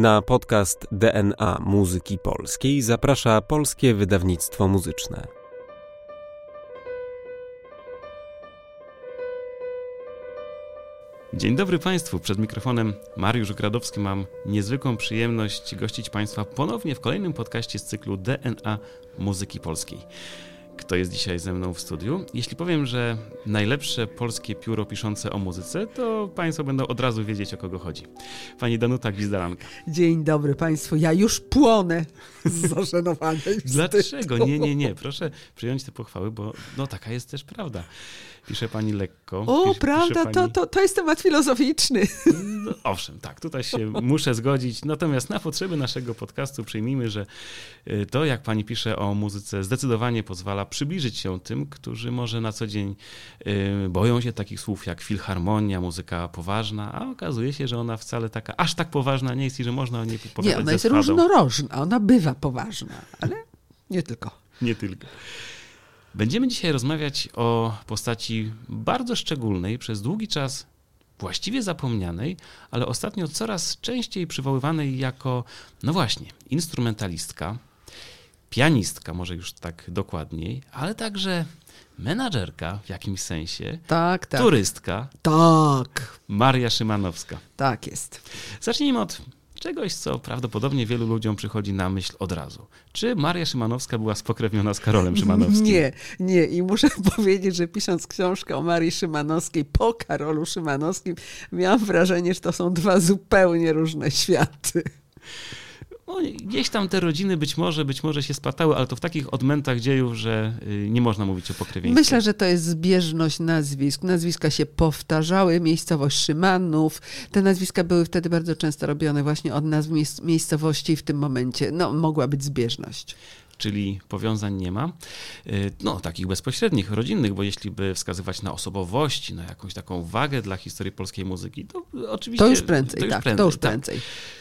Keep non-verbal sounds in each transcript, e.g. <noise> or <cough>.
Na podcast DNA Muzyki Polskiej zaprasza Polskie Wydawnictwo Muzyczne. Dzień dobry Państwu. Przed mikrofonem Mariusz Gradowski. Mam niezwykłą przyjemność gościć Państwa ponownie w kolejnym podcaście z cyklu DNA Muzyki Polskiej kto jest dzisiaj ze mną w studiu. Jeśli powiem, że najlepsze polskie pióro piszące o muzyce, to Państwo będą od razu wiedzieć, o kogo chodzi. Pani Danuta Gwizdalanka. Dzień dobry Państwu. Ja już płonę z <laughs> zażenowania. Dlaczego? Nie, nie, nie. Proszę przyjąć te pochwały, bo no, taka jest też prawda. Pisze pani lekko. O, pisze, prawda, pisze pani... to, to, to jest temat filozoficzny. No, owszem, tak, tutaj się muszę zgodzić. Natomiast na potrzeby naszego podcastu przyjmijmy, że y, to, jak pani pisze o muzyce, zdecydowanie pozwala przybliżyć się tym, którzy może na co dzień y, boją się takich słów jak filharmonia, muzyka poważna, a okazuje się, że ona wcale taka, aż tak poważna nie jest i że można o niej powiedzieć. Nie, ona jest różnorodna, ona bywa poważna, ale nie tylko. Nie tylko. Będziemy dzisiaj rozmawiać o postaci bardzo szczególnej, przez długi czas właściwie zapomnianej, ale ostatnio coraz częściej przywoływanej jako, no właśnie, instrumentalistka, pianistka, może już tak dokładniej, ale także menadżerka w jakimś sensie, tak, tak. turystka, tak. Maria Szymanowska. Tak jest. Zacznijmy od Czegoś, co prawdopodobnie wielu ludziom przychodzi na myśl od razu. Czy Maria Szymanowska była spokrewniona z Karolem Szymanowskim? Nie, nie. I muszę <laughs> powiedzieć, że pisząc książkę o Marii Szymanowskiej po Karolu Szymanowskim, miałam wrażenie, że to są dwa zupełnie różne <laughs> światy no, gdzieś tam te rodziny być może, być może się spatały, ale to w takich odmętach dziejów, że y, nie można mówić o pokrewieństwie. Myślę, że to jest zbieżność nazwisk. Nazwiska się powtarzały, miejscowość Szymanów. Te nazwiska były wtedy bardzo często robione właśnie od nazw miejscowości w tym momencie no, mogła być zbieżność czyli powiązań nie ma. Y, no, takich bezpośrednich, rodzinnych, bo jeśli by wskazywać na osobowości, na jakąś taką wagę dla historii polskiej muzyki, to oczywiście... To już prędzej, to już tak, prędzej, to już prędzej. Tak.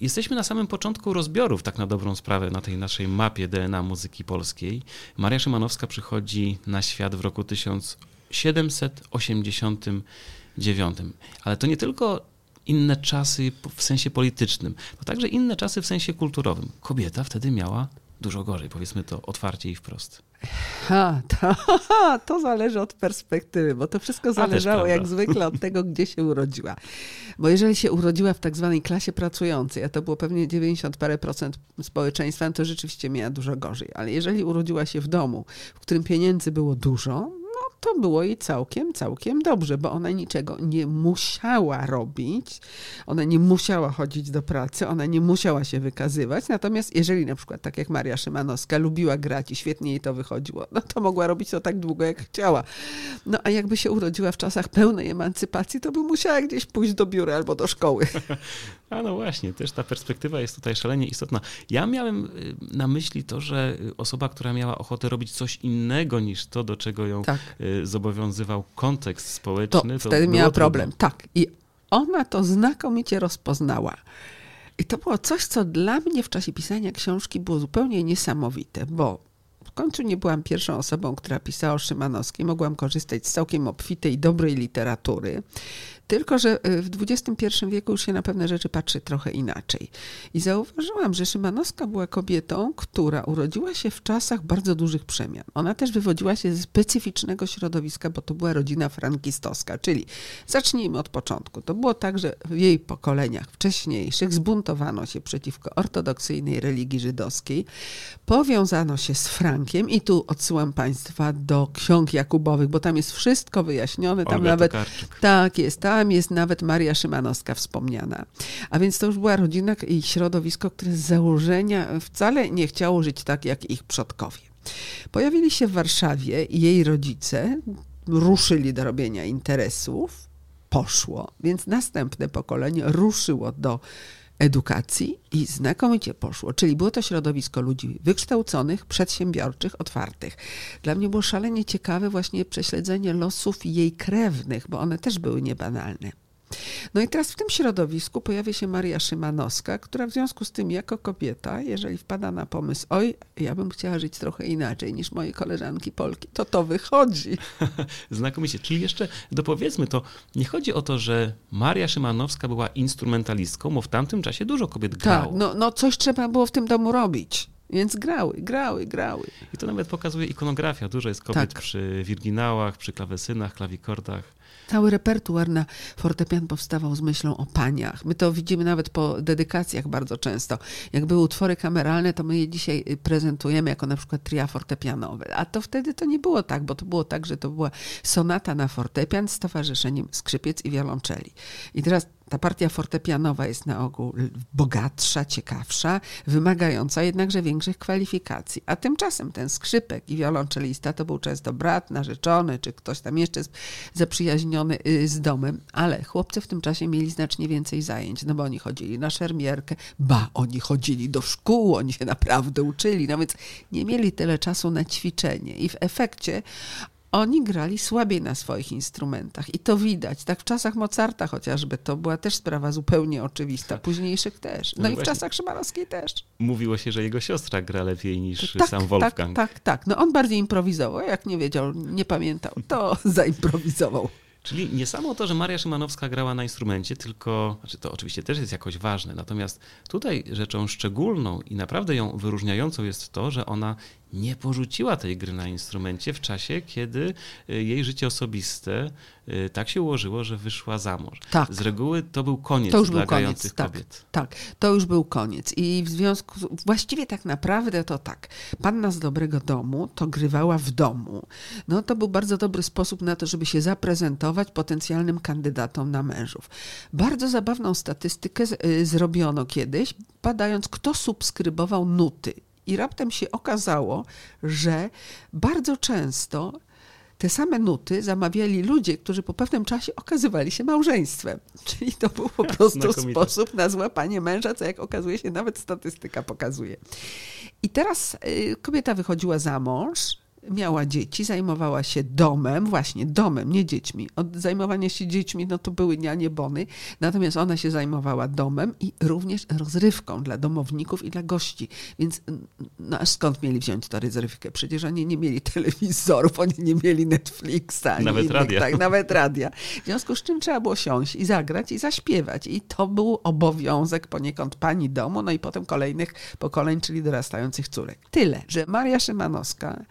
Jesteśmy na samym początku rozbiorów, tak na dobrą sprawę, na tej naszej mapie DNA muzyki polskiej. Maria Szymanowska przychodzi na świat w roku 1789. Ale to nie tylko inne czasy w sensie politycznym, to także inne czasy w sensie kulturowym. Kobieta wtedy miała dużo gorzej, powiedzmy to otwarcie i wprost. Ha, to, <laughs> to zależy od perspektywy, bo to wszystko zależało jak zwykle od tego, gdzie się urodziła. Bo jeżeli się urodziła w tak zwanej klasie pracującej, a to było pewnie 90 parę procent społeczeństwa, to rzeczywiście miała dużo gorzej. Ale jeżeli urodziła się w domu, w którym pieniędzy było dużo, to było jej całkiem, całkiem dobrze, bo ona niczego nie musiała robić, ona nie musiała chodzić do pracy, ona nie musiała się wykazywać. Natomiast jeżeli na przykład, tak jak Maria Szymanowska, lubiła grać i świetnie jej to wychodziło, no to mogła robić to tak długo, jak chciała. No a jakby się urodziła w czasach pełnej emancypacji, to by musiała gdzieś pójść do biura albo do szkoły. <laughs> <laughs> A no właśnie, też ta perspektywa jest tutaj szalenie istotna. Ja miałem y, na myśli to, że osoba, która miała ochotę robić coś innego niż to, do czego ją tak. Y, zobowiązywał kontekst społeczny, to, to wtedy miała problem. Tak. I ona to znakomicie rozpoznała. I to było coś, co dla mnie w czasie pisania książki było zupełnie niesamowite, bo w końcu nie byłam pierwszą osobą, która pisała o Szymanowskiej. Mogłam korzystać z całkiem obfitej, dobrej literatury. Tylko, że y, w XXI wieku już się na pewne rzeczy patrzy trochę inaczej. I zauważyłam, że Szymanowska była kobietą, która urodziła się w czasach bardzo dużych przemian. Ona też wywodziła się ze specyficznego środowiska, bo to była rodzina frankistowska, czyli zacznijmy od początku. To było tak, że w jej pokoleniach wcześniejszych zbuntowano się przeciwko ortodoksyjnej religii żydowskiej, powiązano się z Frankiem i tu odsyłam Państwa do ksiąg Jakubowych, bo tam jest wszystko wyjaśnione. Tam Olga nawet Tokarczyk. tak jest, tam tam jest nawet Maria Szymanowska wspomniana. A więc to już była rodzina i środowisko, które z założenia wcale nie chciało żyć tak, jak ich przodkowie. Pojawili się w Warszawie i jej rodzice ruszyli do robienia interesów, poszło, więc następne pokolenie ruszyło do edukacji i znakomicie poszło. Czyli było to środowisko ludzi wykształconych, przedsiębiorczych, otwartych. Dla mnie było szalenie ciekawe właśnie prześledzenie losów jej krewnych, bo one też były niebanalne. No i teraz w tym środowisku pojawia się Maria Szymanowska, która w związku z tym jako kobieta, jeżeli wpada na pomysł, oj, ja bym chciała żyć trochę inaczej niż moje koleżanki Polki, to to wychodzi. <laughs> Znakomicie. Czyli jeszcze dopowiedzmy to, nie chodzi o to, że Maria Szymanowska była instrumentalistką, bo w tamtym czasie dużo kobiet grało. Tak, no, no coś trzeba było w tym domu robić. Więc grały, grały, grały. I to nawet pokazuje ikonografia. Dużo jest kobiet Tak. przy wirginałach, przy klawesynach, klawikordach. Cały repertuar na fortepian powstawał z myślą o paniach. My to widzimy nawet po dedykacjach bardzo często. Jak były utwory kameralne, to my je dzisiaj y, prezentujemy jako na przykład tria fortepianowe. A to wtedy to nie było tak, bo to było tak, że to była sonata na fortepian z towarzyszeniem skrzypiec i wiolonczeli. I teraz ta partia fortepianowa jest na ogół bogatsza, ciekawsza, wymagająca jednakże większych kwalifikacji. A tymczasem ten skrzypek i wiolonczelista to był często brat, narzeczony, czy ktoś tam jeszcze zaprzyjaźniony y, z domem, ale chłopcy w tym czasie mieli znacznie więcej zajęć, no bo oni chodzili na szermierkę, ba, oni chodzili do szkół, oni się naprawdę uczyli, no więc nie mieli tyle czasu na ćwiczenie i w efekcie oni grali słabiej na swoich instrumentach i to widać. Tak w czasach Mozarta chociażby, to była też sprawa zupełnie oczywista, późniejszych też. No, No i w czasach Szymanowskiej też. Mówiło się, że jego siostra gra lepiej niż Tak, sam tak, Wolfgang. tak, tak. No on bardziej improwizował, jak nie wiedział, nie pamiętał, to <laughs> zaimprowizował. Czyli nie samo to, że Maria Szymanowska grała na instrumencie, tylko, znaczy to oczywiście też jest jakoś ważne, natomiast tutaj rzeczą szczególną i naprawdę ją wyróżniającą jest to, że ona nie porzuciła tej gry na instrumencie w czasie, kiedy y, jej życie osobiste y, tak się ułożyło, że wyszła za mąż. Tak. Z reguły to był koniec To już dla był koniec, tak. kobiet. Tak, to już był koniec. I w związku, z, właściwie tak naprawdę to tak. Panna z dobrego domu to grywała w domu. No to był bardzo dobry sposób na to, żeby się zaprezentować potencjalnym kandydatom na mężów. Bardzo zabawną statystykę z, y, zrobiono kiedyś, badając, kto subskrybował nuty. I raptem się okazało, że bardzo często te same nuty zamawiali ludzie, którzy po pewnym czasie okazywali się małżeństwem. <laughs> Czyli to był po <laughs> prostu sposób na złapanie męża, co jak okazuje się nawet statystyka pokazuje. I teraz y, kobieta wychodziła za mąż, miała dzieci, zajmowała się domem, właśnie domem, nie dziećmi. Od zajmowania się dziećmi, no to były nianie bony, natomiast ona się zajmowała domem i również rozrywką dla domowników i dla gości. Więc no, a skąd mieli wziąć tę rozrywkę? Przecież oni nie mieli telewizorów, oni nie mieli Netflixa. Nawet innych, radia. Tak, nawet radia. W związku z czym trzeba było siąść i zagrać i zaśpiewać. I to był obowiązek poniekąd pani domu, no i potem kolejnych pokoleń, czyli dorastających córek. Tyle, że Maria Szymanowska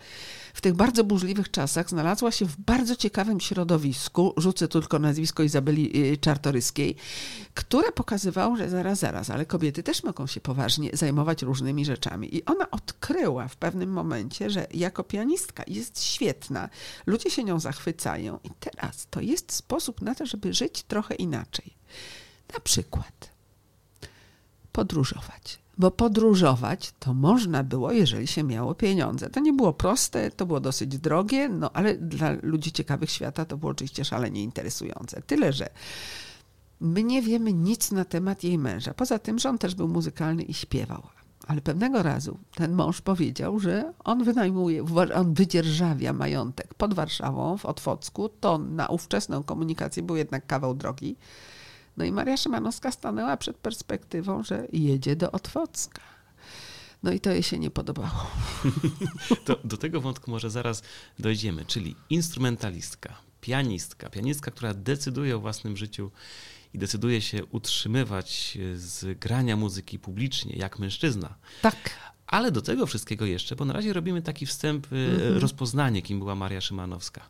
w tych bardzo burzliwych czasach znalazła się w bardzo ciekawym środowisku, rzucę tylko nazwisko Izabeli y, Czartoryskiej, które pokazywało, że zaraz, zaraz, ale kobiety też mogą się poważnie zajmować różnymi rzeczami. I ona odkryła w pewnym momencie, że jako pianistka jest świetna, ludzie się nią zachwycają i teraz to jest sposób na to, żeby żyć trochę inaczej. Na przykład podróżować. Bo podróżować to można było, jeżeli się miało pieniądze. To nie było proste, to było dosyć drogie, no ale dla ludzi ciekawych świata to było oczywiście szalenie interesujące. Tyle, że my nie wiemy nic na temat jej męża. Poza tym, że on też był muzykalny i śpiewał. Ale pewnego razu ten mąż powiedział, że on wynajmuje, on wydzierżawia majątek pod Warszawą, w Otwocku. To na ówczesną komunikację był jednak kawał drogi. No i Maria Szymanowska stanęła przed perspektywą, że jedzie do Otwocka. No i to jej się nie podobało. <laughs> To, do tego wątku może zaraz dojdziemy, czyli instrumentalistka, pianistka, pianistka, która decyduje o własnym życiu i decyduje się utrzymywać z grania muzyki publicznie, jak mężczyzna. Tak. Ale do tego wszystkiego jeszcze, bo na razie robimy taki wstęp, y, Mhm. rozpoznanie, kim była Maria Szymanowska.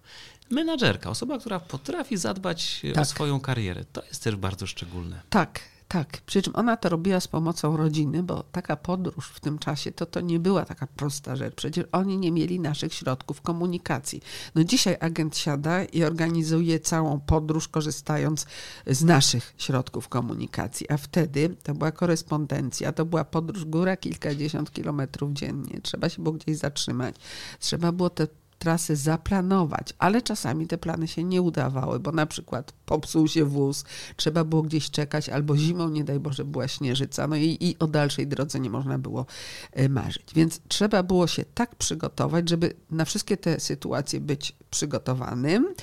Menadżerka, osoba, która potrafi zadbać y, o Tak. swoją karierę. To jest też bardzo szczególne. Tak, tak. Przy czym ona to robiła z pomocą rodziny, bo taka podróż w tym czasie to, to nie była taka prosta rzecz. Przecież oni nie mieli naszych środków komunikacji. No dzisiaj agent siada i organizuje całą podróż, korzystając z naszych środków komunikacji. A wtedy to była korespondencja, to była podróż góra kilkadziesiąt kilometrów dziennie. Trzeba się było gdzieś zatrzymać. Trzeba było te trasy zaplanować, ale czasami te plany się nie udawały, bo na przykład popsuł się wóz, trzeba było gdzieś czekać, albo zimą, nie daj Boże, była śnieżyca, no i, i o dalszej drodze nie można było e, marzyć. Więc trzeba było się tak przygotować, żeby na wszystkie te sytuacje być przygotowanym,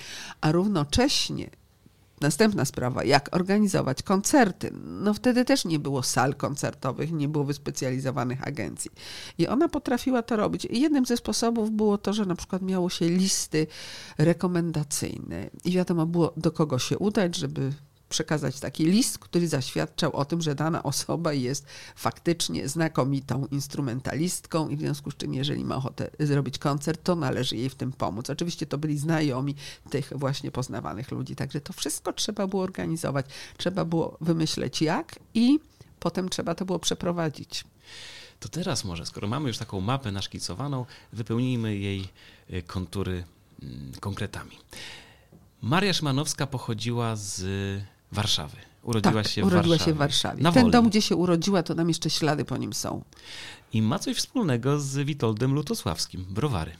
a równocześnie Następna sprawa, jak organizować koncerty. No wtedy też nie było sal koncertowych, nie było wyspecjalizowanych agencji. I ona potrafiła to robić. I jednym ze sposobów było to, że na przykład miało się listy rekomendacyjne i wiadomo było, do kogo się udać, żeby przekazać taki list, który zaświadczał o tym, że dana osoba jest faktycznie znakomitą instrumentalistką i w związku z czym, jeżeli ma ochotę zrobić koncert, to należy jej w tym pomóc. Oczywiście to byli znajomi tych właśnie poznawanych ludzi, także to wszystko trzeba było organizować, trzeba było wymyśleć jak i potem trzeba to było przeprowadzić. To teraz może, skoro mamy już taką mapę naszkicowaną, wypełnijmy jej y, kontury mm, konkretami. Maria Szymanowska pochodziła z Warszawy. Urodziła tak, się w urodziła Warszawie. się w Warszawie. Na Ten dom, gdzie się urodziła, to nam jeszcze ślady po nim są. I ma coś wspólnego z Witoldem Lutosławskim, browary.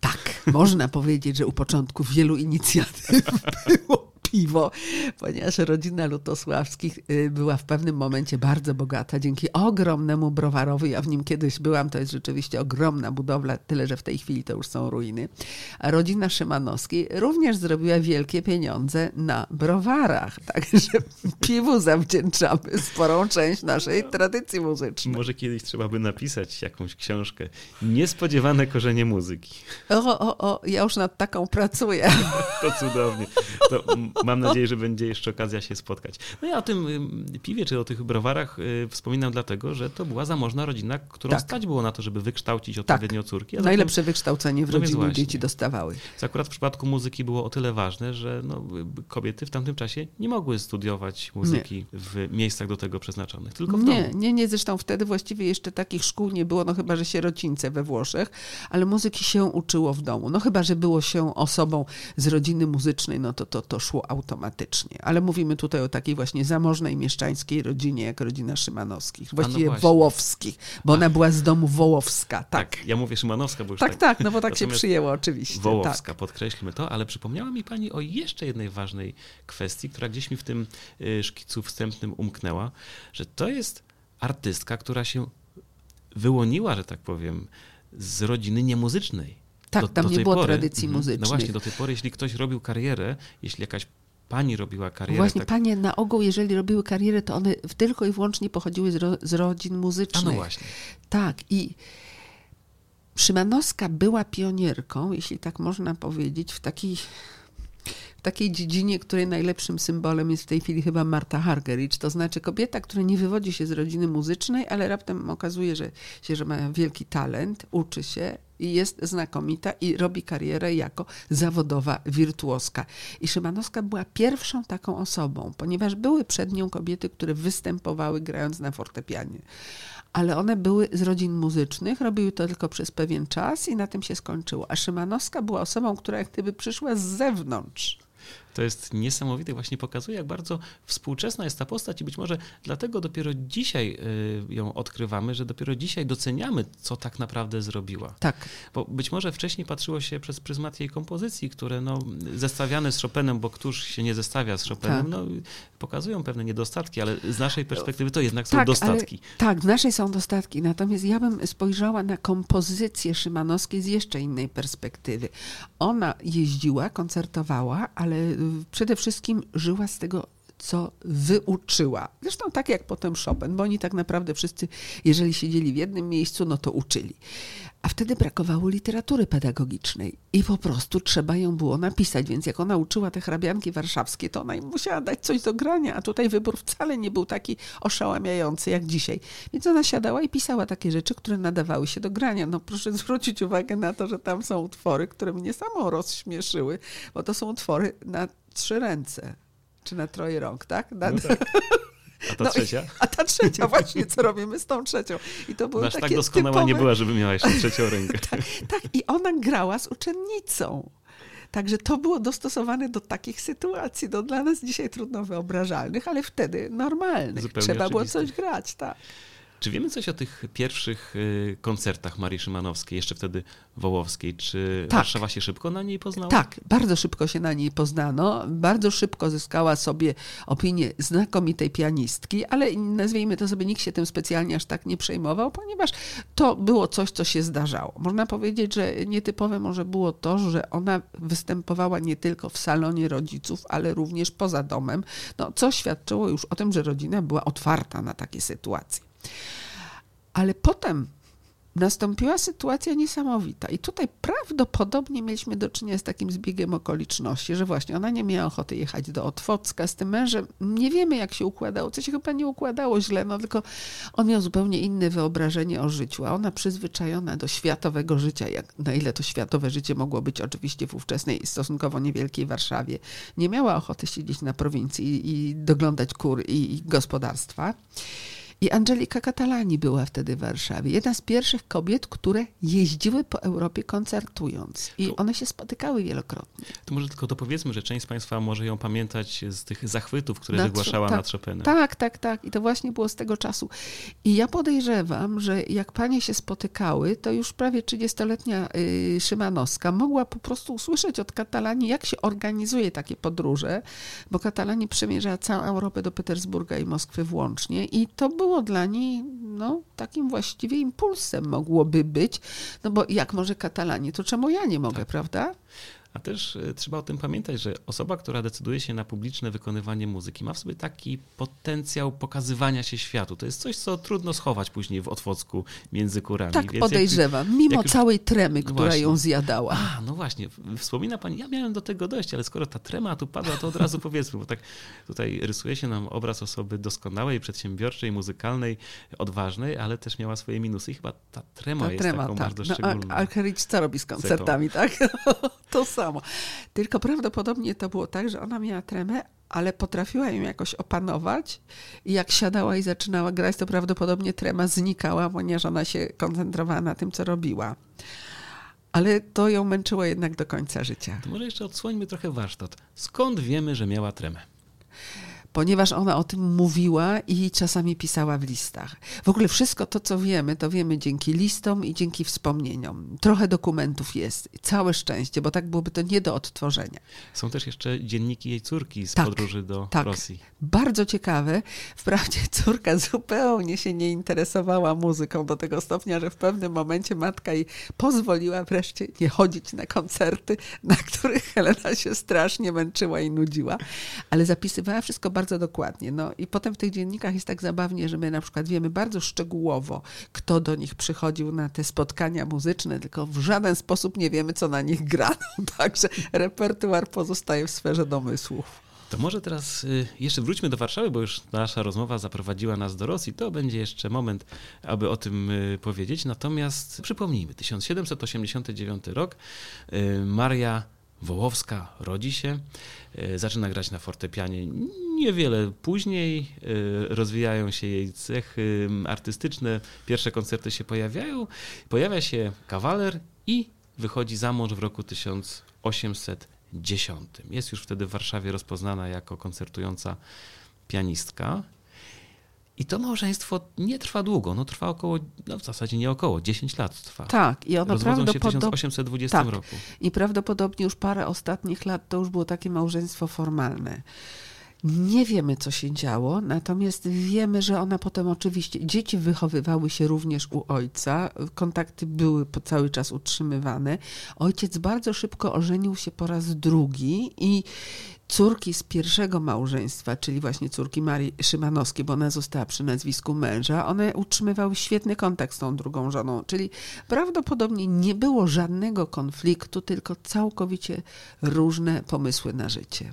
Tak, <laughs> można powiedzieć, że u początku wielu inicjatyw było piwo, ponieważ rodzina Lutosławskich y, była w pewnym momencie bardzo bogata dzięki ogromnemu browarowi. Ja w nim kiedyś byłam, to jest rzeczywiście ogromna budowla, tyle że w tej chwili to już są ruiny. A rodzina Szymanowskiej również zrobiła wielkie pieniądze na browarach, <laughs> także piwu zawdzięczamy sporą część naszej tradycji muzycznej. Może kiedyś trzeba by napisać jakąś książkę. Niespodziewane korzenie muzyki. O, o, o, ja już nad taką pracuję. <laughs> To cudownie. To mam nadzieję, że będzie jeszcze okazja się spotkać. No ja o tym ym, piwie, czy o tych browarach y, wspominam dlatego, że to była zamożna rodzina, którą Tak. stać było na to, żeby wykształcić odpowiednio córki. A zatem Najlepsze wykształcenie w No rodzinie właśnie. dzieci dostawały. Co akurat w przypadku muzyki było o tyle ważne, że no, y, kobiety w tamtym czasie nie mogły studiować muzyki w miejscach do tego przeznaczonych, tylko w Nie, domu. nie, nie. Zresztą wtedy właściwie jeszcze takich szkół nie było, no chyba, że sierocińce we Włoszech, ale muzyki się uczyło w domu. No chyba, że było się osobą z rodziny muzycznej, no to to, to szło automatycznie. Ale mówimy tutaj o takiej właśnie zamożnej mieszczańskiej rodzinie, jak rodzina Szymanowskich. Właściwie no właśnie. Wołowskich, bo ona była z domu Wołowska. Tak, Tak, ja mówię Szymanowska, bo już tak, tak, tak, no bo tak się przyjęło oczywiście. Wołowska, Tak. podkreślmy to, ale przypomniała mi Pani o jeszcze jednej ważnej kwestii, która gdzieś mi w tym y, szkicu wstępnym umknęła, że to jest artystka, która się wyłoniła, że tak powiem, z rodziny niemuzycznej. Tak, tam nie było pory- tradycji Mhm. muzycznych. No właśnie, do tej pory, jeśli ktoś robił karierę, jeśli jakaś pani robiła karierę, Właśnie tak, panie na ogół, jeżeli robiły karierę, to one tylko i wyłącznie pochodziły z, ro, z rodzin a muzycznych. no właśnie, Tak, i Szymanowska była pionierką, jeśli tak można powiedzieć, w takiej, w takiej dziedzinie, której najlepszym symbolem jest w tej chwili chyba Marta Hargericz. To znaczy kobieta, która nie wywodzi się z rodziny muzycznej, ale raptem okazuje że, się, że ma wielki talent, uczy się i jest znakomita i robi karierę jako zawodowa wirtuoska. I Szymanowska była pierwszą taką osobą, ponieważ były przed nią kobiety, które występowały grając na fortepianie ale one były z rodzin muzycznych, robiły to tylko przez pewien czas i na tym się skończyło. A Szymanowska była osobą, która jak gdyby przyszła z zewnątrz. To jest niesamowite, właśnie pokazuje, jak bardzo współczesna jest ta postać i być może dlatego dopiero dzisiaj y, ją odkrywamy, że dopiero dzisiaj doceniamy, co tak naprawdę zrobiła. Tak. Bo być może wcześniej patrzyło się przez pryzmat jej kompozycji, które no, zestawiane z Chopinem, bo któż się nie zestawia z Chopinem, Tak. no, pokazują pewne niedostatki, ale z naszej perspektywy to jednak są tak, dostatki. Ale, tak, w naszej są dostatki. Natomiast ja bym spojrzała na kompozycję Szymanowskiej z jeszcze innej perspektywy. Ona jeździła, koncertowała, ale y, przede wszystkim żyła z tego co wyuczyła. Zresztą tak jak potem Chopin, bo oni tak naprawdę wszyscy, jeżeli siedzieli w jednym miejscu, no to uczyli. A wtedy brakowało literatury pedagogicznej i po prostu trzeba ją było napisać. Więc jak ona uczyła te hrabianki warszawskie, to ona im musiała dać coś do grania, a tutaj wybór wcale nie był taki oszałamiający jak dzisiaj. Więc ona siadała i pisała takie rzeczy, które nadawały się do grania. No proszę zwrócić uwagę na to, że tam są utwory, które mnie samo rozśmieszyły, bo to są utwory na trzy ręce. Czy na troje rąk, tak? Na, No tak. <laughs> A ta no i- trzecia? A ta trzecia, właśnie, co robimy z tą trzecią. I to były Aż takie tak doskonała typowe... nie była, żeby miała jeszcze trzecią rękę. <laughs> Tak, tak, i ona grała z uczennicą. Także to było dostosowane do takich sytuacji, no dla nas dzisiaj trudno wyobrażalnych, ale wtedy normalnych. Zupełnie Trzeba było oczywistych. coś grać, tak. Czy wiemy coś o tych pierwszych y, koncertach Marii Szymanowskiej, jeszcze wtedy Wołowskiej? Czy tak. Warszawa się szybko na niej poznała? Tak, bardzo szybko się na niej poznano. Bardzo szybko zyskała sobie opinię znakomitej pianistki, ale nazwijmy to sobie, nikt się tym specjalnie aż tak nie przejmował, ponieważ to było coś, co się zdarzało. Można powiedzieć, że nietypowe może było to, że ona występowała nie tylko w salonie rodziców, ale również poza domem, no, co świadczyło już o tym, że rodzina była otwarta na takie sytuacje. Ale potem nastąpiła sytuacja niesamowita. I tutaj prawdopodobnie mieliśmy do czynienia z takim zbiegiem okoliczności, że właśnie ona nie miała ochoty jechać do Otwocka z tym mężem. Nie wiemy, jak się układało. Co się chyba nie układało źle, no tylko on miał zupełnie inne wyobrażenie o życiu, a ona przyzwyczajona do światowego życia, jak, na ile to światowe życie mogło być oczywiście w ówczesnej, stosunkowo niewielkiej Warszawie, nie miała ochoty siedzieć na prowincji i, i doglądać kur i, i gospodarstwa. I Angelika Catalani była wtedy w Warszawie. Jedna z pierwszych kobiet, które jeździły po Europie koncertując. I one się spotykały wielokrotnie. To może tylko dopowiedzmy, że część z Państwa może ją pamiętać z tych zachwytów, które na wygłaszała tak, nad Chopinem. Tak, tak, tak. I to właśnie było z tego czasu. I ja podejrzewam, że jak panie się spotykały, to już prawie 30-letnia y, Szymanowska mogła po prostu usłyszeć od Katalanii, jak się organizuje takie podróże, bo Katalanii przemierzała całą Europę do Petersburga i Moskwy włącznie. I to było było dla niej no, takim właściwie impulsem mogłoby być, no bo jak może Katalanie, to czemu ja nie mogę, tak. prawda? A też e, trzeba o tym pamiętać, że osoba, która decyduje się na publiczne wykonywanie muzyki, ma w sobie taki potencjał pokazywania się światu. To jest coś, co trudno schować później w Otwocku między kurami. Tak Więc podejrzewam, jak, mimo jak już... całej tremy, która właśnie. ją zjadała. A, no właśnie, wspomina pani, ja miałem do tego dojść, ale skoro ta trema tu padła, to od razu <laughs> powiedzmy, bo tak tutaj rysuje się nam obraz osoby doskonałej, przedsiębiorczej, muzykalnej, odważnej, ale też miała swoje minusy i chyba ta trema ta jest trema, taką tak. bardzo no, szczególną. No, Alkericz co robi z koncertami, tak? <laughs> to samo. Tylko prawdopodobnie to było tak, że ona miała tremę, ale potrafiła ją jakoś opanować i jak siadała i zaczynała grać, to prawdopodobnie trema znikała, ponieważ ona się koncentrowała na tym, co robiła. Ale to ją męczyło jednak do końca życia. To może jeszcze odsłońmy trochę warsztat. Skąd wiemy, że miała tremę? Ponieważ ona o tym mówiła i czasami pisała w listach. W ogóle wszystko to, co wiemy, to wiemy dzięki listom i dzięki wspomnieniom. Trochę dokumentów jest. Całe szczęście, bo tak byłoby to nie do odtworzenia. Są też jeszcze dzienniki jej córki z tak, podróży do tak. Rosji. Bardzo ciekawe. Wprawdzie córka zupełnie się nie interesowała muzyką do tego stopnia, że w pewnym momencie matka jej pozwoliła wreszcie nie chodzić na koncerty, na których Helena się strasznie męczyła i nudziła, ale zapisywała wszystko bardzo dokładnie. No i potem w tych dziennikach jest tak zabawnie, że my na przykład wiemy bardzo szczegółowo, kto do nich przychodził na te spotkania muzyczne, tylko w żaden sposób nie wiemy, co na nich grano. <laughs> Także repertuar pozostaje w sferze domysłów. To może teraz y, jeszcze wróćmy do Warszawy, bo już nasza rozmowa zaprowadziła nas do Rosji. To będzie jeszcze moment, aby o tym y, powiedzieć. Natomiast przypomnijmy, 1789 rok, y, Maria Wołowska rodzi się, zaczyna grać na fortepianie niewiele później, rozwijają się jej cechy artystyczne, pierwsze koncerty się pojawiają, pojawia się kawaler i wychodzi za mąż w roku 1800 jest już wtedy w Warszawie rozpoznana jako koncertująca pianistka. I to małżeństwo nie trwa długo, no trwa około, no w zasadzie nie około, 10 lat trwa. Tak, i ono Rozwodzą się w 1820 tak. roku. I prawdopodobnie już parę ostatnich lat to już było takie małżeństwo formalne. Nie wiemy, co się działo, natomiast wiemy, że ona potem oczywiście, dzieci wychowywały się również u ojca, kontakty były po cały czas utrzymywane. Ojciec bardzo szybko ożenił się po raz drugi i córki z pierwszego małżeństwa, czyli właśnie córki Marii Szymanowskiej, bo ona została przy nazwisku męża, one utrzymywały świetny kontakt z tą drugą żoną, czyli prawdopodobnie nie było żadnego konfliktu, tylko całkowicie różne pomysły na życie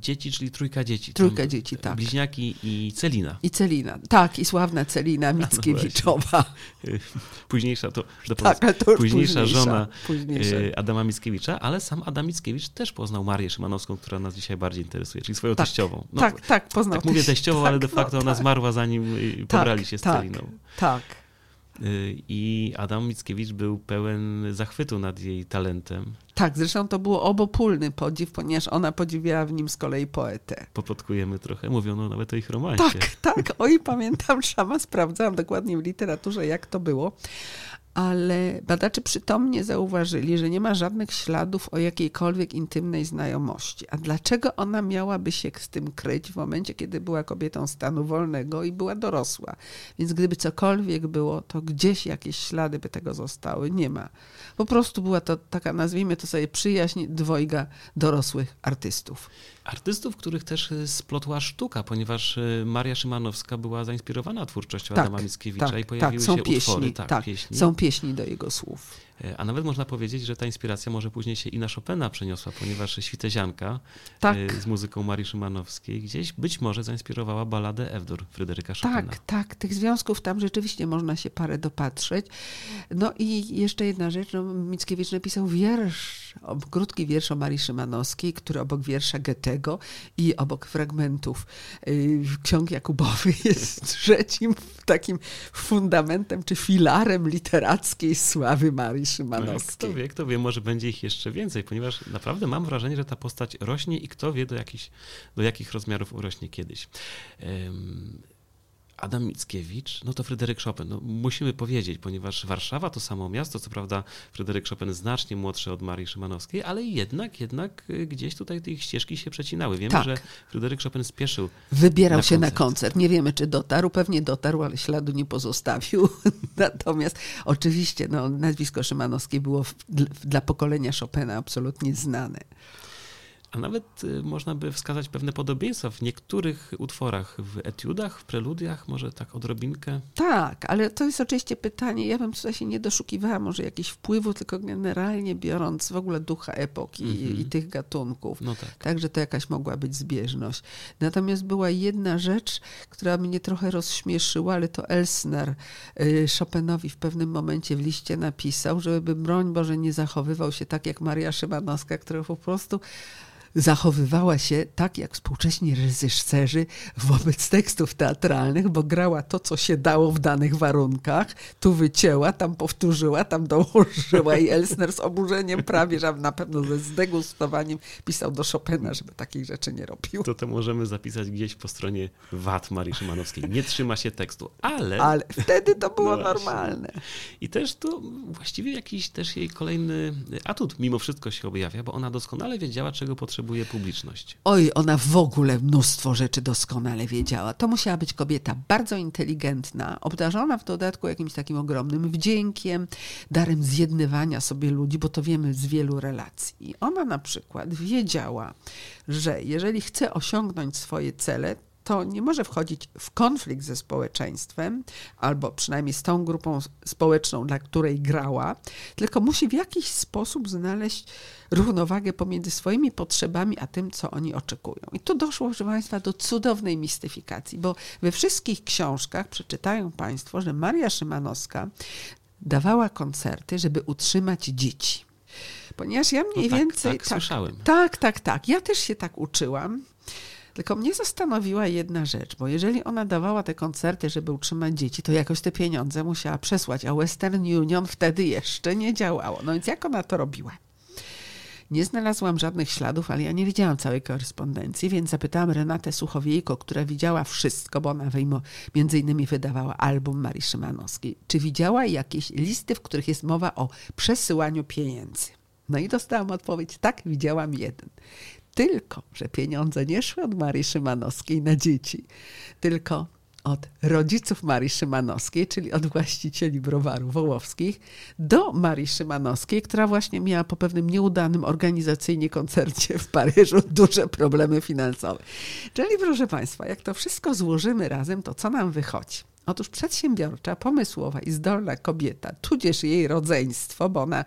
dzieci, czyli trójka dzieci. Trójka dzieci, tak. Bliźniaki i Celina. I Celina, tak, i sławna Celina no Mickiewiczowa. No <laughs> późniejsza to, to, tak, ale to już późniejsza, późniejsza żona późniejsza. Y, Adama Mickiewicza, ale sam Adam Mickiewicz też poznał Marię Szymanowską, która nas dzisiaj bardziej interesuje, czyli swoją tak, teściową. No, tak, tak, poznał. Tak mówię teściową, tak, ale de facto no, ona tak. zmarła zanim y, pobrali się z tak, Celiną. Tak. Y, I Adam Mickiewicz był pełen zachwytu nad jej talentem. Tak, zresztą to było obopólny podziw, ponieważ ona podziwiała w nim z kolei poetę. Poplotkujemy trochę, mówiono nawet o ich romansie. Tak, tak, oj pamiętam, <laughs> sama sprawdzałam dokładnie w literaturze, jak to było ale badacze przytomnie zauważyli, że nie ma żadnych śladów o jakiejkolwiek intymnej znajomości. A dlaczego ona miałaby się z tym kryć w momencie, kiedy była kobietą stanu wolnego i była dorosła? Więc gdyby cokolwiek było, to gdzieś jakieś ślady by tego zostały. Nie ma. Po prostu była to taka, nazwijmy to sobie, przyjaźń dwojga dorosłych artystów. Artystów, których też y, splotła sztuka, ponieważ y, Maria Szymanowska była zainspirowana twórczością tak, Adama Mickiewicza tak, i pojawiły tak, są się pieśni, utwory. Tak, tak, pieśni. Są pieśni do jego słów. E, a nawet można powiedzieć, że ta inspiracja może później się i na Chopina przeniosła, ponieważ Świtezianka tak. E, z muzyką Marii Szymanowskiej gdzieś być może zainspirowała baladę Ewdur Fryderyka Chopina. Tak, tak. Tych związków tam rzeczywiście można się parę dopatrzeć. No i jeszcze jedna rzecz. No, Mickiewicz napisał wiersz, krótki wiersz o Marii Szymanowskiej, który obok wiersza Goethego i obok fragmentów y, ksiąg Jakubowych <laughs> jest trzecim takim fundamentem czy filarem literackiej sławy Marii Szymanowskiej. Kto wie, kto wie, może będzie ich jeszcze więcej, ponieważ naprawdę mam wrażenie, że ta postać rośnie i kto wie do, jakich, do jakich rozmiarów urośnie kiedyś. Um, Adam Mickiewicz, no to Fryderyk Chopin. No, musimy powiedzieć, ponieważ Warszawa to samo miasto, co prawda Fryderyk Chopin znacznie młodszy od Marii Szymanowskiej, ale jednak, jednak y, gdzieś tutaj te ich ścieżki się przecinały. Wiemy, tak. że Fryderyk Chopin spieszył. Wybierał na się koncert. na koncert. Nie wiemy, czy dotarł, pewnie dotarł, ale śladu nie pozostawił. <laughs> Natomiast oczywiście no, nazwisko Szymanowskiej było w, dla pokolenia Chopina absolutnie znane. A nawet y, można by wskazać pewne podobieństwa w niektórych utworach, w etiudach, w preludiach, może tak odrobinkę. Tak, ale to jest oczywiście pytanie, ja bym tutaj się nie doszukiwała może jakiś wpływu, tylko generalnie biorąc w ogóle ducha epoki mm -hmm. i, Mhm. i, tych gatunków. No tak. Także to jakaś mogła być zbieżność. Natomiast była jedna rzecz, która mnie trochę rozśmieszyła, ale to Elsner y, Chopinowi w pewnym momencie w liście napisał, żeby broń Boże nie zachowywał się tak jak Maria Szymanowska, która po prostu zachowywała się tak jak współcześni reżyserzy wobec tekstów teatralnych, bo grała to, co się dało w danych warunkach. Tu wycięła, tam powtórzyła, tam dołożyła i Elsner z oburzeniem prawie, że na pewno ze zdegustowaniem pisał do Chopina, żeby takich rzeczy nie robił. To to możemy zapisać gdzieś po stronie VAT Marii Szymanowskiej. Nie trzyma się tekstu, ale... Ale wtedy to było No normalne. I też to właściwie jakiś też jej kolejny atut mimo wszystko się objawia, bo ona doskonale wiedziała, czego potrzebuje publiczność. Oj, ona w ogóle mnóstwo rzeczy doskonale wiedziała. To musiała być kobieta bardzo inteligentna, obdarzona w dodatku jakimś takim ogromnym wdziękiem, darem zjednywania sobie ludzi, bo to wiemy z wielu relacji. I ona na przykład wiedziała, że jeżeli chce osiągnąć swoje cele, to nie może wchodzić w konflikt ze społeczeństwem, albo przynajmniej z tą grupą społeczną, dla której grała, tylko musi w jakiś sposób znaleźć równowagę pomiędzy swoimi potrzebami, a tym, co oni oczekują. I tu doszło, proszę Państwa, do cudownej mistyfikacji, bo we wszystkich książkach przeczytają Państwo, że Maria Szymanowska dawała koncerty, żeby utrzymać dzieci. Ponieważ ja mniej no tak, więcej. Tak, słyszałem. Tak, tak, tak. Ja też się tak uczyłam. Tylko mnie zastanowiła jedna rzecz, bo jeżeli ona dawała te koncerty, żeby utrzymać dzieci, to jakoś te pieniądze musiała przesłać, a Western Union wtedy jeszcze nie działało. No więc jak ona to robiła? Nie znalazłam żadnych śladów, ale ja nie widziałam całej korespondencji, więc zapytałam Renatę Suchowiejko, która widziała wszystko, bo ona wyjmo, między innymi wydawała album Marii Szymanowskiej. Czy widziała jakieś listy, w których jest mowa o przesyłaniu pieniędzy? No i dostałam odpowiedź, tak, widziałam jeden. Tylko, że pieniądze nie szły od Marii Szymanowskiej na dzieci, tylko od rodziców Marii Szymanowskiej, czyli od właścicieli browaru wołowskich, do Marii Szymanowskiej, która właśnie miała po pewnym nieudanym organizacyjnie koncercie w Paryżu duże problemy finansowe. Czyli proszę Państwa, jak to wszystko złożymy razem, to co nam wychodzi? Otóż przedsiębiorcza, pomysłowa i zdolna kobieta, tudzież jej rodzeństwo, bo ona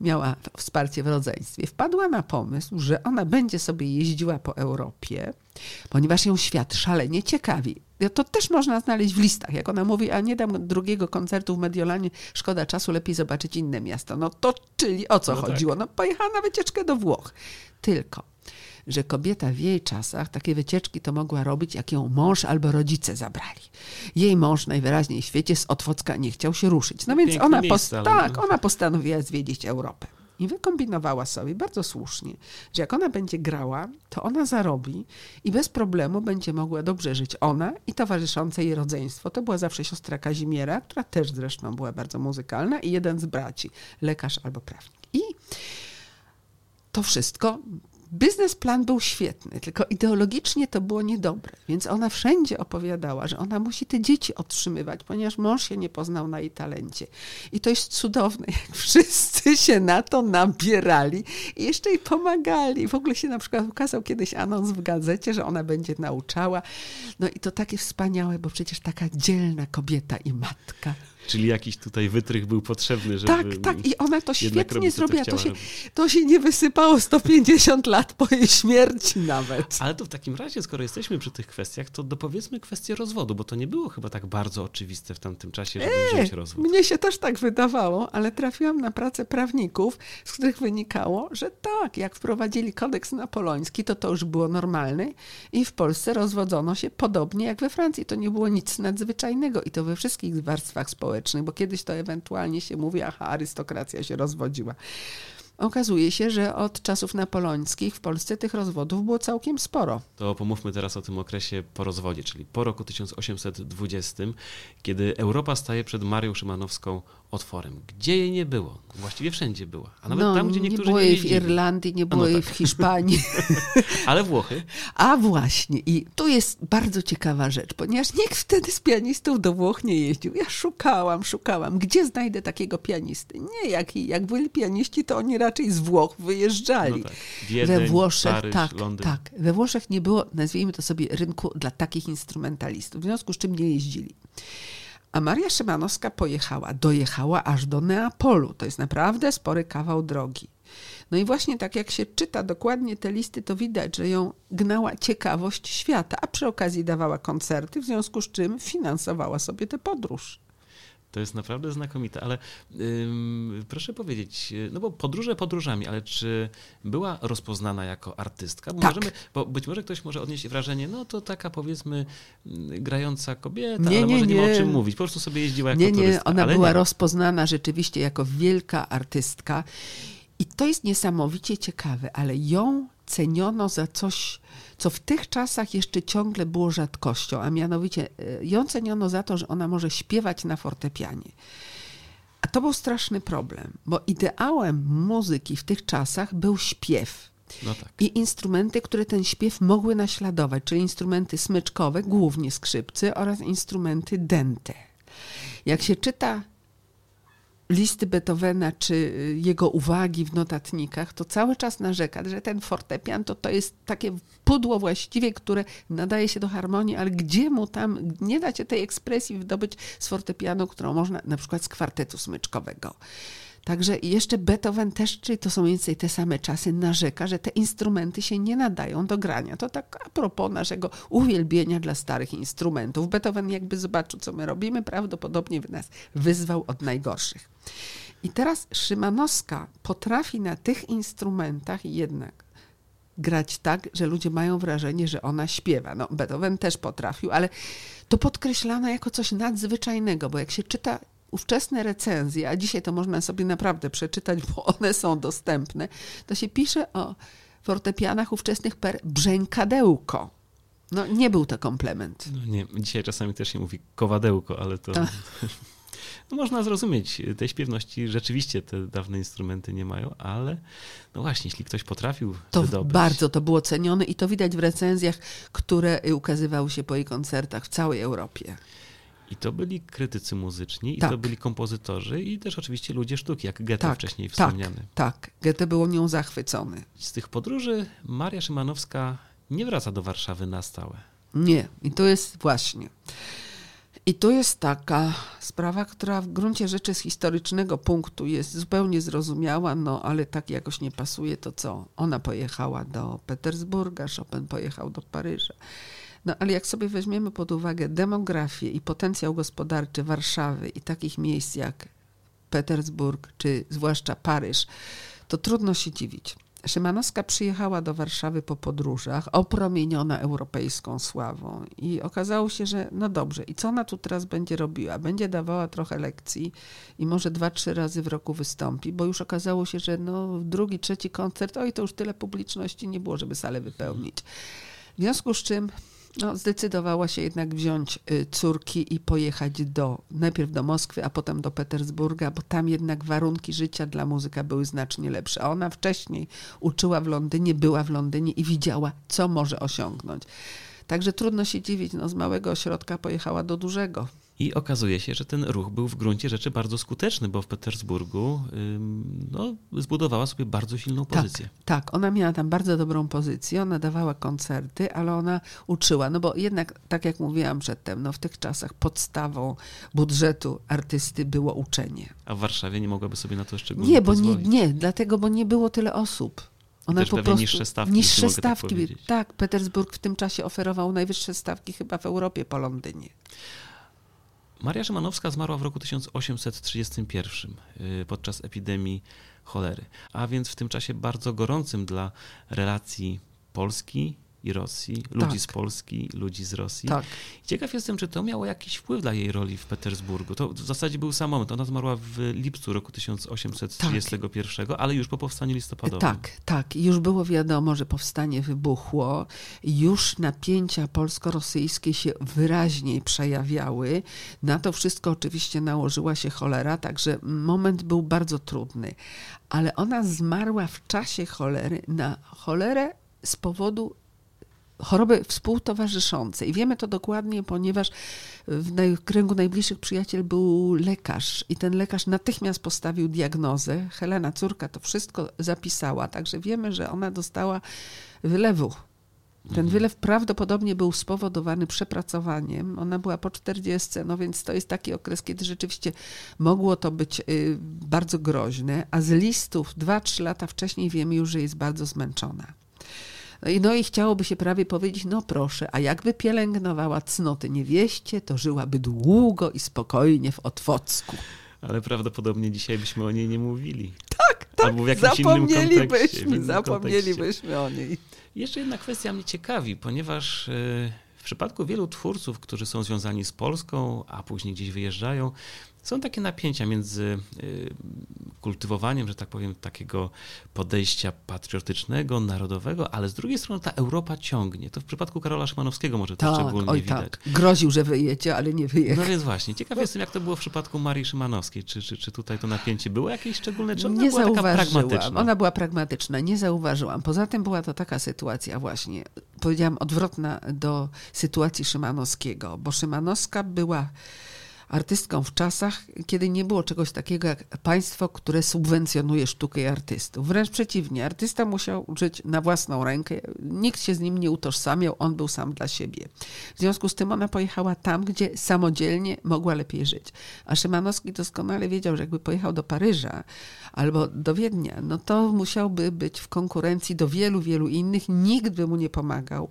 miała wsparcie w rodzeństwie, wpadła na pomysł, że ona będzie sobie jeździła po Europie, ponieważ ją świat szalenie ciekawi. To też można znaleźć w listach. Jak ona mówi, a nie dam drugiego koncertu w Mediolanie, szkoda czasu, lepiej zobaczyć inne miasto. No to czyli o co No tak. chodziło? No pojechała na wycieczkę do Włoch. Tylko że kobieta w jej czasach takie wycieczki to mogła robić, jak ją mąż albo rodzice zabrali. Jej mąż najwyraźniej w świecie z Otwocka nie chciał się ruszyć. No więc ona, miejsce, tak, ona postanowiła zwiedzić Europę. I wykombinowała sobie bardzo słusznie, że jak ona będzie grała, to ona zarobi i bez problemu będzie mogła dobrze żyć ona i towarzyszące jej rodzeństwo. To była zawsze siostra Kazimiera, która też zresztą była bardzo muzykalna i jeden z braci, lekarz albo prawnik. I to wszystko Biznesplan był świetny, tylko ideologicznie to było niedobre, więc ona wszędzie opowiadała, że ona musi te dzieci otrzymywać, ponieważ mąż się nie poznał na jej talencie. I to jest cudowne, <laughs> jak wszyscy się na to nabierali i jeszcze jej pomagali. W ogóle się na przykład ukazał kiedyś anons w gazecie, że ona będzie nauczała. No i to takie wspaniałe, bo przecież taka dzielna kobieta i matka. Czyli jakiś tutaj wytrych był potrzebny, żeby... Tak, tak. I ona to świetnie zrobiła. To, to, się, to się nie wysypało 150 lat po jej śmierci nawet. Ale to w takim razie, skoro jesteśmy przy tych kwestiach, to dopowiedzmy kwestię rozwodu, bo to nie było chyba tak bardzo oczywiste w tamtym czasie, żeby eee, wziąć rozwód. Mnie się też tak wydawało, ale trafiłam na pracę prawników, z których wynikało, że tak, jak wprowadzili kodeks napoleoński, to to już było normalne i w Polsce rozwodzono się podobnie jak we Francji. To nie było nic nadzwyczajnego i to we wszystkich warstwach społecznych społecznych, bo kiedyś to ewentualnie się mówi, aha, arystokracja się rozwodziła. Okazuje się, że od czasów napoleońskich w Polsce tych rozwodów było całkiem sporo. To pomówmy teraz o tym okresie po rozwodzie, czyli po roku 1820, kiedy Europa staje przed Marią Szymanowską otworem. Gdzie jej nie było? Właściwie wszędzie była. A nawet no, tam, gdzie niektórzy nie było jej w Irlandii, nie było no jej tak. w Hiszpanii. <laughs> Ale Włochy. A właśnie. I tu jest bardzo ciekawa rzecz, ponieważ nikt wtedy z pianistów do Włoch nie jeździł. Ja szukałam, szukałam. Gdzie znajdę takiego pianisty? Nie, jak, jak byli pianiści, to oni raczej z Włoch wyjeżdżali. No tak. Wiedeń, we Włoszech, Paryż, tak, Londyn. tak. We Włoszech nie było, nazwijmy to sobie, rynku dla takich instrumentalistów, w związku z czym nie jeździli. A Maria Szymanowska pojechała, dojechała aż do Neapolu. To jest naprawdę spory kawał drogi. No i właśnie tak jak się czyta dokładnie te listy, to widać, że ją gnała ciekawość świata, a przy okazji dawała koncerty, w związku z czym finansowała sobie tę podróż. To jest naprawdę znakomite, ale ym, proszę powiedzieć, no bo podróże podróżami, ale czy była rozpoznana jako artystka? Bo, tak. możemy, bo być może ktoś może odnieść wrażenie, no to taka powiedzmy mm, grająca kobieta, nie, ale nie, może nie, nie ma o czym mówić. Po prostu sobie jeździła jako nie, nie. Ona była nie. rozpoznana rzeczywiście jako wielka artystka i to jest niesamowicie ciekawe, ale ją ceniono za coś co w tych czasach jeszcze ciągle było rzadkością, a mianowicie e, ją ceniono za to, że ona może śpiewać na fortepianie. A to był straszny problem, bo ideałem muzyki w tych czasach był śpiew. No tak. I instrumenty, które ten śpiew mogły naśladować, czyli instrumenty smyczkowe, głównie skrzypce oraz instrumenty dente. Jak się czyta listy Beethovena czy y, jego uwagi w notatnikach, to cały czas narzeka, że ten fortepian to, to jest takie pudło właściwie, które nadaje się do harmonii, ale gdzie mu tam, nie da się tej ekspresji wydobyć z fortepianu, którą można na przykład z kwartetu smyczkowego. Także jeszcze Beethoven też, czyli to są mniej więcej te same czasy, narzeka, że te instrumenty się nie nadają do grania. To tak a propos naszego uwielbienia dla starych instrumentów. Beethoven jakby zobaczył, co my robimy, prawdopodobnie nas wyzwał od najgorszych. I teraz Szymanowska potrafi na tych instrumentach jednak grać tak, że ludzie mają wrażenie, że ona śpiewa. No, Beethoven też potrafił, ale to podkreślano jako coś nadzwyczajnego, bo jak się czyta ówczesne recenzje, a dzisiaj to można sobie naprawdę przeczytać, bo one są dostępne, to się pisze o fortepianach ówczesnych per brzękadełko. No nie był to komplement. No nie, dzisiaj czasami też się mówi kowadełko, ale to... <laughs> No można zrozumieć, tej śpiewności rzeczywiście te dawne instrumenty nie mają, ale no właśnie, jeśli ktoś potrafił to wydobyć... bardzo to było cenione i to widać w recenzjach, które ukazywały się po jej koncertach w całej Europie. I to byli krytycy muzyczni, tak. i to tak. byli kompozytorzy, i też oczywiście ludzie sztuki, jak Goethe tak, wcześniej tak, wspomniany. Tak, tak. Goethe był nią zachwycony. Z tych podróży Maria Szymanowska nie wraca do Warszawy na stałe. Nie, i to jest właśnie. I to jest taka sprawa, która w gruncie rzeczy z historycznego punktu jest zupełnie zrozumiała, no ale tak jakoś nie pasuje to co. Ona pojechała do Petersburga, Chopin pojechał do Paryża. No ale jak sobie weźmiemy pod uwagę demografię i potencjał gospodarczy Warszawy i takich miejsc jak Petersburg czy zwłaszcza Paryż, to trudno się dziwić. Szymanowska przyjechała do Warszawy po podróżach, opromieniona europejską sławą i okazało się, że no dobrze, i co ona tu teraz będzie robiła? Będzie dawała trochę lekcji i może dwa, trzy razy w roku wystąpi, bo już okazało się, że no drugi, trzeci koncert, oj, to już tyle publiczności nie było, żeby salę wypełnić. W związku z czym no, zdecydowała się jednak wziąć y, córki i pojechać do, najpierw do Moskwy, a potem do Petersburga, bo tam jednak warunki życia dla muzyka były znacznie lepsze. A ona wcześniej uczyła w Londynie, była w Londynie i widziała, co może osiągnąć. Także trudno się dziwić, no, z małego ośrodka pojechała do dużego. I okazuje się, że ten ruch był w gruncie rzeczy bardzo skuteczny, bo w Petersburgu no, zbudowała sobie bardzo silną tak, pozycję. Tak, tak, ona miała tam bardzo dobrą pozycję, ona dawała koncerty, ale ona uczyła, no bo jednak, tak jak mówiłam przedtem, no w tych czasach podstawą budżetu artysty było uczenie. A w Warszawie nie mogłaby sobie na to szczególnie Nie, bo nie, nie, dlatego, bo nie było tyle osób. Ona Też po prostu niższe stawki. Niższe tak stawki. Tak, tak, Petersburg w tym czasie oferował najwyższe stawki chyba w Europie po Londynie. Maria Szymanowska zmarła w roku 1831 y, podczas epidemii cholery, a więc w tym czasie bardzo gorącym dla relacji Polski i Rosji, ludzi tak. z Polski, ludzi z Rosji. Tak. Ciekaw jestem, czy to miało jakiś wpływ dla jej roli w Petersburgu. To w zasadzie był sam moment. Ona zmarła w lipcu roku 1831, tak. ale już po powstaniu listopadowym. Tak, tak. Już było wiadomo, że powstanie wybuchło. Już napięcia polsko-rosyjskie się wyraźniej przejawiały. Na to wszystko oczywiście nałożyła się cholera, także moment był bardzo trudny. Ale ona zmarła w czasie cholery na cholerę z powodu choroby współtowarzyszące. I wiemy to dokładnie, ponieważ w kręgu najbliższych przyjaciel był lekarz i ten lekarz natychmiast postawił diagnozę. Helena, córka, to wszystko zapisała, także wiemy, że ona dostała wylewu. Ten mhm. wylew prawdopodobnie był spowodowany przepracowaniem. Ona była po 40, no więc to jest taki okres, kiedy rzeczywiście mogło to być y, bardzo groźne, a z listów 2-3 lata wcześniej wiemy już, że jest bardzo zmęczona. No i, chciałoby się prawie powiedzieć, no proszę, a jakby pielęgnowała cnoty niewieście, to żyłaby długo i spokojnie w Otwocku. Ale prawdopodobnie dzisiaj byśmy o niej nie mówili. Tak, tak. Albo w jakimś zapomnielibyśmy, zapomnielibyśmy o niej. Jeszcze jedna kwestia mnie ciekawi, ponieważ e, w przypadku wielu twórców, którzy są związani z Polską, a później gdzieś wyjeżdżają, są takie napięcia między y, kultywowaniem, że tak powiem, takiego podejścia patriotycznego, narodowego, ale z drugiej strony ta Europa ciągnie. To w przypadku Karola Szymanowskiego może to tak, szczególnie oj, widać. Tak. Groził, że wyjedzie, ale nie wyjechał. No więc właśnie, ciekaw jestem, jak to było w przypadku Marii Szymanowskiej. Czy, czy, czy tutaj to napięcie było jakieś szczególne, czy ona nie była taka pragmatyczna? Ona była pragmatyczna, nie zauważyłam. Poza tym była to taka sytuacja właśnie, powiedziałam, odwrotna do sytuacji Szymanowskiego, bo Szymanowska była artystką w czasach, kiedy nie było czegoś takiego jak państwo, które subwencjonuje sztukę i artystów. Wręcz przeciwnie, artysta musiał żyć na własną rękę, nikt się z nim nie utożsamiał, on był sam dla siebie. W związku z tym ona pojechała tam, gdzie samodzielnie mogła lepiej żyć. A Szymanowski doskonale wiedział, że jakby pojechał do Paryża albo do Wiednia, no to musiałby być w konkurencji do wielu, wielu innych, nikt by mu nie pomagał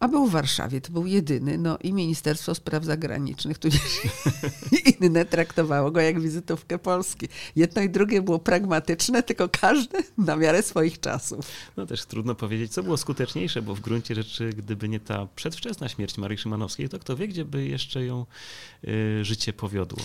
a był w Warszawie, to był jedyny, no i Ministerstwo Spraw Zagranicznych, tudzież <laughs> inne traktowało go jak wizytówkę Polski. Jedno i drugie było pragmatyczne, tylko każde na miarę swoich czasów. No też trudno powiedzieć, co było skuteczniejsze, bo w gruncie rzeczy, gdyby nie ta przedwczesna śmierć Marii Szymanowskiej, to kto wie, gdzie by jeszcze ją y, życie powiodło.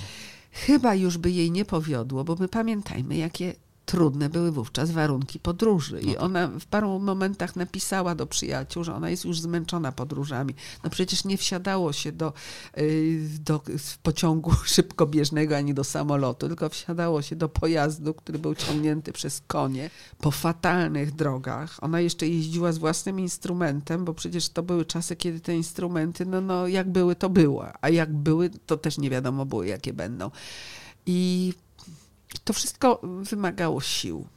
Chyba już by jej nie powiodło, bo my pamiętajmy, jakie trudne były wówczas warunki podróży. I no ona w paru momentach napisała do przyjaciół, że ona jest już zmęczona podróżami. No przecież nie wsiadało się do, y, do pociągu <laughs> szybkobieżnego ani do samolotu, tylko wsiadało się do pojazdu, który był ciągnięty przez konie po fatalnych drogach. Ona jeszcze jeździła z własnym instrumentem, bo przecież to były czasy, kiedy te instrumenty, no, no jak były, to było, a jak były, to też nie wiadomo było, jakie będą. I to wszystko wymagało sił.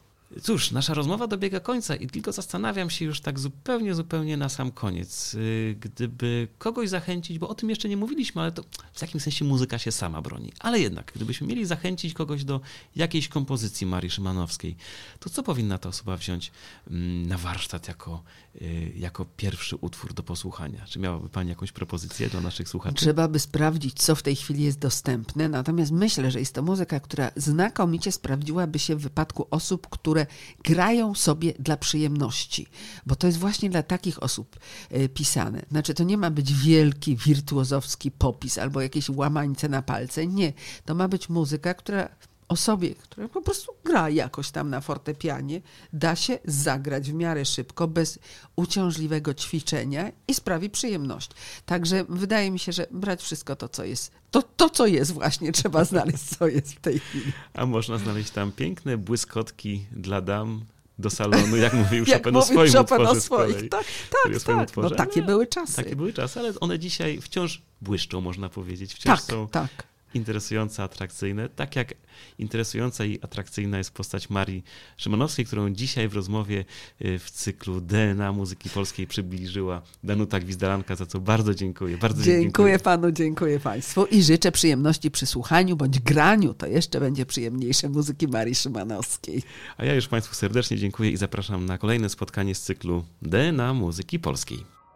Cóż, nasza rozmowa dobiega końca i tylko zastanawiam się już tak zupełnie, zupełnie na sam koniec. Y, gdyby kogoś zachęcić, bo o tym jeszcze nie mówiliśmy, ale to w jakimś sensie muzyka się sama broni. Ale jednak, gdybyśmy mieli zachęcić kogoś do jakiejś kompozycji Marii Szymanowskiej, to co powinna ta osoba wziąć mm, na warsztat jako, y, jako pierwszy utwór do posłuchania? Czy miałaby Pani jakąś propozycję dla naszych słuchaczy? Trzeba by sprawdzić, co w tej chwili jest dostępne, natomiast myślę, że jest to muzyka, która znakomicie sprawdziłaby się w wypadku osób, które które grają sobie dla przyjemności, bo to jest właśnie dla takich osób e, pisane. Znaczy, to nie ma być wielki, wirtuozowski popis albo jakieś łamańce na palce. Nie. To ma być muzyka, która osobie, która po prostu gra jakoś tam na fortepianie, da się zagrać w miarę szybko, bez uciążliwego ćwiczenia i sprawi przyjemność. Także wydaje mi się, że brać wszystko to, co jest, to, to co jest właśnie, trzeba znaleźć, co jest w tej chwili. A można znaleźć tam piękne błyskotki dla dam, do salonu, jak mówił <laughs> jak Chopin o swoim Chopin utworze o swoich. Tak, tak, tak. Utworze. No, takie były czasy. Takie były czasy, ale one dzisiaj wciąż błyszczą, można powiedzieć. Wciąż tak, są tak interesujące, atrakcyjne, tak jak interesująca i atrakcyjna jest postać Marii Szymanowskiej, którą dzisiaj w rozmowie y, w cyklu DNA Muzyki Polskiej przybliżyła Danuta Gwizdalanka, za co bardzo dziękuję. Bardzo dziękuję, dziękuję panu, dziękuję państwu i życzę przyjemności przy słuchaniu bądź graniu, to jeszcze będzie przyjemniejsze muzyki Marii Szymanowskiej. A ja już państwu serdecznie dziękuję i zapraszam na kolejne spotkanie z cyklu DNA Muzyki Polskiej.